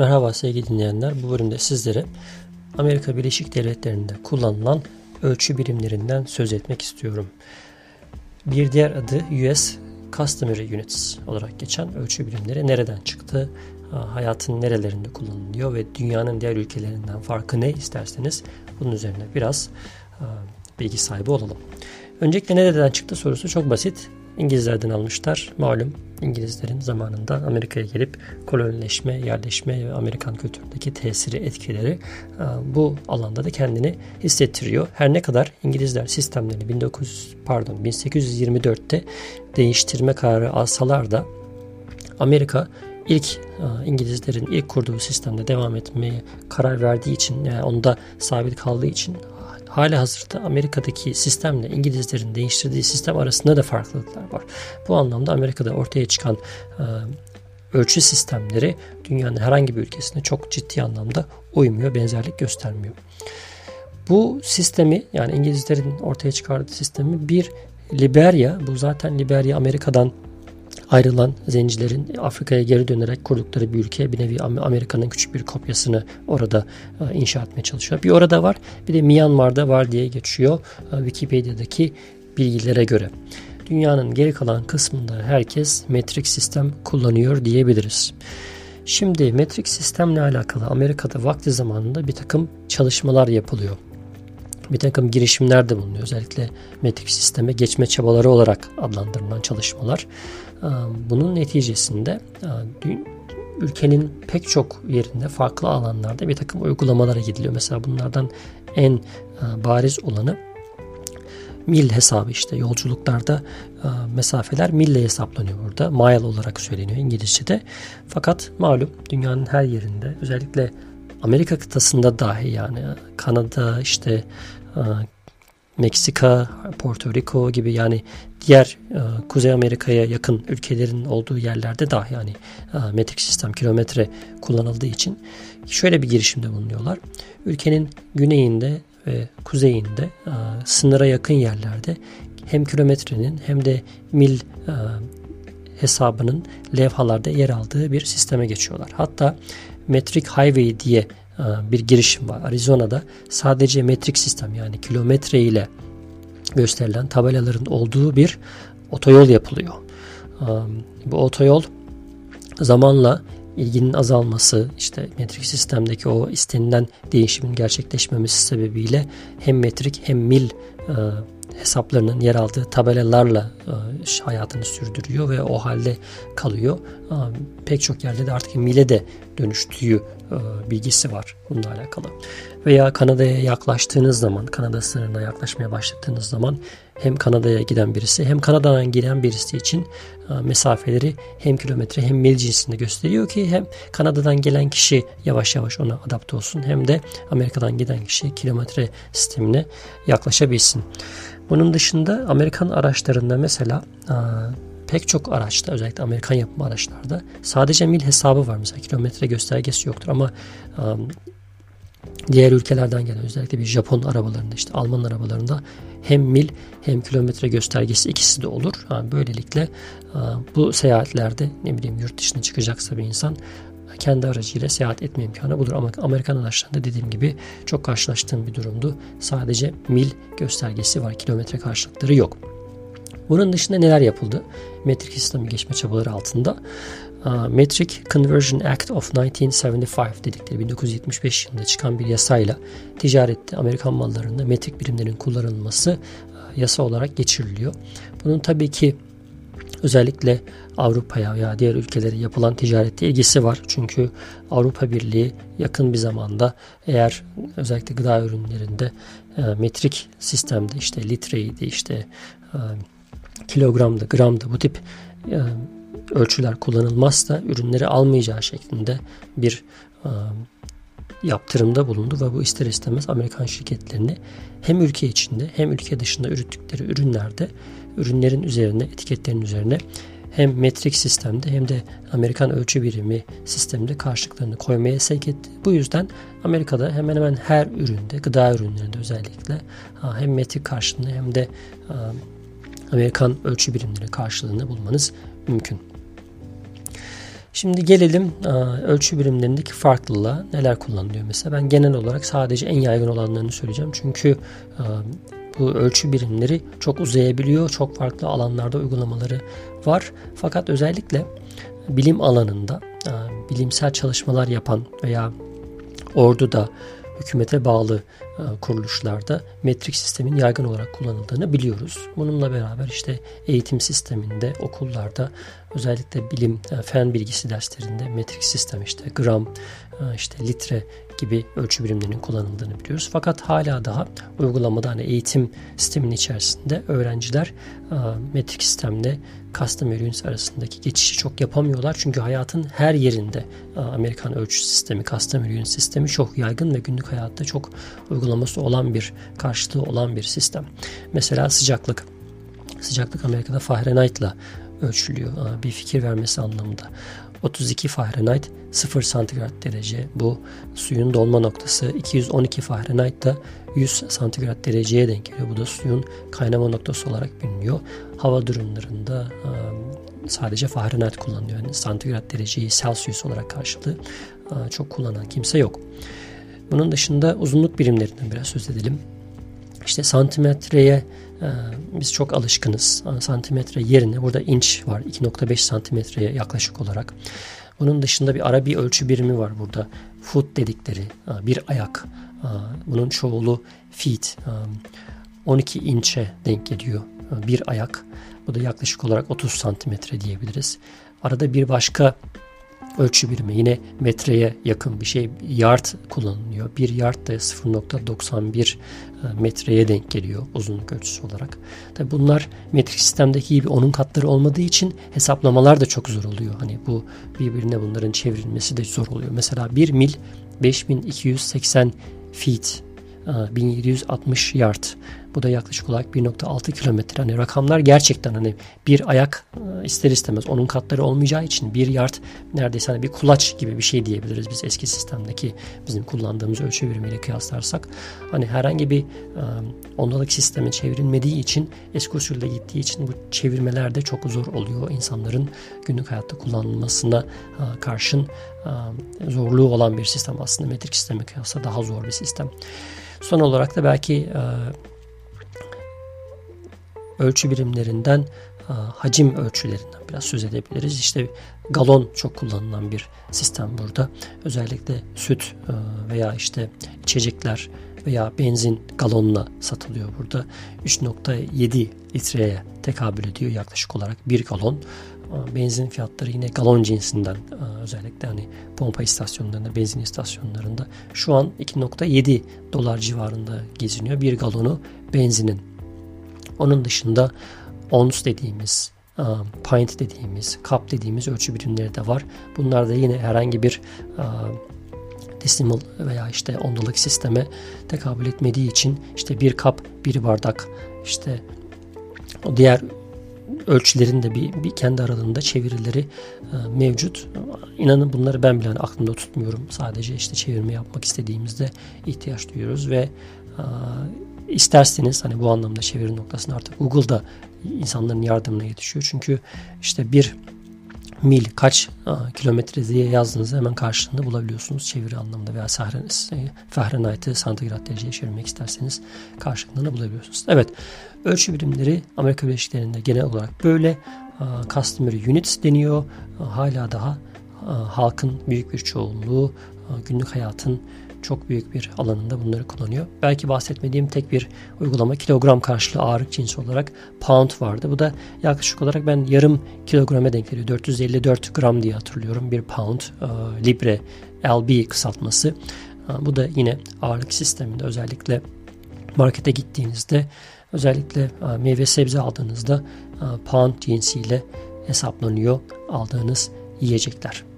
Merhaba sevgili dinleyenler. Bu bölümde sizlere Amerika Birleşik Devletleri'nde kullanılan ölçü birimlerinden söz etmek istiyorum. Bir diğer adı US Customary Units olarak geçen ölçü birimleri nereden çıktı, hayatın nerelerinde kullanılıyor ve dünyanın diğer ülkelerinden farkı ne isterseniz bunun üzerine biraz bilgi sahibi olalım. Öncelikle nereden çıktı sorusu çok basit. İngilizlerden almışlar. Malum İngilizlerin zamanında Amerika'ya gelip kolonileşme, yerleşme ve Amerikan kültüründeki tesiri, etkileri e, bu alanda da kendini hissettiriyor. Her ne kadar İngilizler sistemlerini 1900 pardon 1824'te değiştirme kararı alsalar da Amerika ilk e, İngilizlerin ilk kurduğu sistemde devam etmeye karar verdiği için yani onda sabit kaldığı için hali hazırda Amerika'daki sistemle İngilizlerin değiştirdiği sistem arasında da farklılıklar var. Bu anlamda Amerika'da ortaya çıkan e, ölçü sistemleri dünyanın herhangi bir ülkesine çok ciddi anlamda uymuyor, benzerlik göstermiyor. Bu sistemi yani İngilizlerin ortaya çıkardığı sistemi bir Liberya, bu zaten Liberya Amerika'dan ayrılan zencilerin Afrika'ya geri dönerek kurdukları bir ülke bir nevi Amerika'nın küçük bir kopyasını orada e, inşa etmeye çalışıyor. Bir orada var bir de Myanmar'da var diye geçiyor e, Wikipedia'daki bilgilere göre. Dünyanın geri kalan kısmında herkes metrik sistem kullanıyor diyebiliriz. Şimdi metrik sistemle alakalı Amerika'da vakti zamanında bir takım çalışmalar yapılıyor bir takım girişimler de bulunuyor. Özellikle metrik sisteme geçme çabaları olarak adlandırılan çalışmalar. Ee, bunun neticesinde e, ülkenin pek çok yerinde farklı alanlarda bir takım uygulamalara gidiliyor. Mesela bunlardan en e, bariz olanı mil hesabı işte yolculuklarda e, mesafeler mille hesaplanıyor burada. Mile olarak söyleniyor İngilizce'de. Fakat malum dünyanın her yerinde özellikle Amerika kıtasında dahi yani Kanada işte Meksika, Porto Rico gibi yani diğer e, Kuzey Amerika'ya yakın ülkelerin olduğu yerlerde dahi yani e, metrik sistem kilometre kullanıldığı için şöyle bir girişimde bulunuyorlar. Ülkenin güneyinde ve kuzeyinde e, sınıra yakın yerlerde hem kilometrenin hem de mil e, hesabının levhalarda yer aldığı bir sisteme geçiyorlar. Hatta Metric Highway diye bir girişim var. Arizona'da sadece metrik sistem yani kilometre ile gösterilen tabelaların olduğu bir otoyol yapılıyor. E, bu otoyol zamanla ilginin azalması, işte metrik sistemdeki o istenilen değişimin gerçekleşmemesi sebebiyle hem metrik hem mil e, hesaplarının yer aldığı tabelalarla e, hayatını sürdürüyor ve o halde kalıyor. E, pek çok yerde de artık mile de dönüştüğü e, bilgisi var bununla alakalı. Veya Kanada'ya yaklaştığınız zaman, Kanada sınırına yaklaşmaya başladığınız zaman hem Kanada'ya giden birisi hem Kanada'dan giden birisi için e, mesafeleri hem kilometre hem mil cinsinde gösteriyor ki hem Kanada'dan gelen kişi yavaş yavaş ona adapte olsun hem de Amerika'dan giden kişi kilometre sistemine yaklaşabilsin. Bunun dışında Amerikan araçlarında mesela e, pek çok araçta özellikle Amerikan yapımı araçlarda sadece mil hesabı var. Mesela kilometre göstergesi yoktur ama e, diğer ülkelerden gelen özellikle bir Japon arabalarında işte Alman arabalarında hem mil hem kilometre göstergesi ikisi de olur. Yani böylelikle bu seyahatlerde ne bileyim yurt dışına çıkacaksa bir insan kendi aracıyla seyahat etme imkanı bulur. Ama Amerikan araçlarında dediğim gibi çok karşılaştığım bir durumdu. Sadece mil göstergesi var. Kilometre karşılıkları yok. Bunun dışında neler yapıldı? Metrik sistemi geçme çabaları altında. Metric Conversion Act of 1975 dedikleri 1975 yılında çıkan bir yasayla ticarette Amerikan mallarında metrik birimlerin kullanılması yasa olarak geçiriliyor. Bunun tabii ki özellikle Avrupa'ya veya diğer ülkelere yapılan ticarette ilgisi var. Çünkü Avrupa Birliği yakın bir zamanda eğer özellikle gıda ürünlerinde metrik sistemde işte litreydi işte kilogramda gramda bu tip e, ölçüler kullanılmazsa ürünleri almayacağı şeklinde bir e, yaptırımda bulundu ve bu ister istemez Amerikan şirketlerini hem ülke içinde hem ülke dışında ürettikleri ürünlerde ürünlerin üzerine etiketlerin üzerine hem metrik sistemde hem de Amerikan ölçü birimi sisteminde karşılıklarını koymaya sevk etti. Bu yüzden Amerika'da hemen hemen her üründe, gıda ürünlerinde özellikle hem metrik karşılığını hem de Amerikan ölçü birimleri karşılığını bulmanız mümkün. Şimdi gelelim ölçü birimlerindeki farklılığa neler kullanılıyor mesela. Ben genel olarak sadece en yaygın olanlarını söyleyeceğim. Çünkü bu ölçü birimleri çok uzayabiliyor. Çok farklı alanlarda uygulamaları var. Fakat özellikle bilim alanında bilimsel çalışmalar yapan veya orduda hükümete bağlı e, kuruluşlarda metrik sistemin yaygın olarak kullanıldığını biliyoruz. Bununla beraber işte eğitim sisteminde, okullarda özellikle bilim, e, fen bilgisi derslerinde metrik sistem işte gram, e, işte litre gibi ölçü birimlerinin kullanıldığını biliyoruz. Fakat hala daha uygulamada hani eğitim sistemin içerisinde öğrenciler metrik sistemle custom units arasındaki geçişi çok yapamıyorlar. Çünkü hayatın her yerinde Amerikan ölçü sistemi, custom unit sistemi çok yaygın ve günlük hayatta çok uygulaması olan bir, karşılığı olan bir sistem. Mesela sıcaklık. Sıcaklık Amerika'da Fahrenheit'la ölçülüyor. Bir fikir vermesi anlamında. 32 Fahrenheit 0 santigrat derece. Bu suyun donma noktası 212 Fahrenheit da 100 santigrat dereceye denk geliyor. Bu da suyun kaynama noktası olarak biliniyor. Hava durumlarında sadece Fahrenheit kullanılıyor. Yani santigrat dereceyi Celsius olarak karşılığı çok kullanan kimse yok. Bunun dışında uzunluk birimlerinden biraz söz edelim. İşte santimetreye e, biz çok alışkınız. Santimetre yerine burada inç var. 2.5 santimetreye yaklaşık olarak. Bunun dışında bir ara ölçü birimi var burada. Foot dedikleri bir ayak. Bunun çoğulu feet. 12 inçe denk geliyor bir ayak. Bu da yaklaşık olarak 30 santimetre diyebiliriz. Arada bir başka ölçü birimi yine metreye yakın bir şey yard kullanılıyor. Bir yard da 0.91 e, metreye denk geliyor uzunluk ölçüsü olarak. Tabi bunlar metrik sistemdeki gibi onun katları olmadığı için hesaplamalar da çok zor oluyor. Hani bu birbirine bunların çevrilmesi de zor oluyor. Mesela 1 mil 5280 feet 1760 yard. Bu da yaklaşık olarak 1.6 kilometre. Hani rakamlar gerçekten hani bir ayak e, ister istemez onun katları olmayacağı için bir yard neredeyse hani bir kulaç gibi bir şey diyebiliriz biz eski sistemdeki bizim kullandığımız ölçü birimiyle kıyaslarsak. Hani herhangi bir e, ondalık sisteme çevrilmediği için eski usulde gittiği için bu çevirmeler de çok zor oluyor. insanların günlük hayatta kullanılmasına e, karşın zorluğu olan bir sistem aslında metrik sisteme kıyasla daha zor bir sistem. Son olarak da belki ölçü birimlerinden e, hacim ölçülerinden biraz söz edebiliriz. İşte galon çok kullanılan bir sistem burada. Özellikle süt e, veya işte içecekler veya benzin galonla satılıyor burada. 3.7 litreye tekabül ediyor yaklaşık olarak bir galon. Benzin fiyatları yine galon cinsinden özellikle hani pompa istasyonlarında, benzin istasyonlarında şu an 2.7 dolar civarında geziniyor bir galonu benzinin. Onun dışında ons dediğimiz, pint dediğimiz, cup dediğimiz ölçü birimleri de var. Bunlar da yine herhangi bir desimal veya işte ondalık sisteme tekabül etmediği için işte bir kap, bir bardak, işte o diğer ölçülerin de bir, bir kendi aralarında çevirileri e, mevcut. İnanın bunları ben bile hani aklımda tutmuyorum. Sadece işte çevirme yapmak istediğimizde ihtiyaç duyuyoruz ve e, isterseniz hani bu anlamda çeviri noktasını artık Google'da insanların yardımına yetişiyor. Çünkü işte bir mil kaç kilometre diye yazdığınızda hemen karşılığında bulabiliyorsunuz çeviri anlamında veya Fahrenheit'ı santigrat dereceye çevirmek isterseniz karşılığında bulabiliyorsunuz. Evet ölçü birimleri Amerika Birleşik Devletleri'nde genel olarak böyle a, customary units deniyor. Hala daha halkın büyük bir çoğunluğu günlük hayatın çok büyük bir alanında bunları kullanıyor. Belki bahsetmediğim tek bir uygulama kilogram karşılığı ağırlık cinsi olarak pound vardı. Bu da yaklaşık olarak ben yarım kilograma denk geliyor. 454 gram diye hatırlıyorum. Bir pound e, libre LB kısaltması. E, bu da yine ağırlık sisteminde özellikle markete gittiğinizde özellikle e, meyve sebze aldığınızda pound cinsiyle hesaplanıyor aldığınız yiyecekler.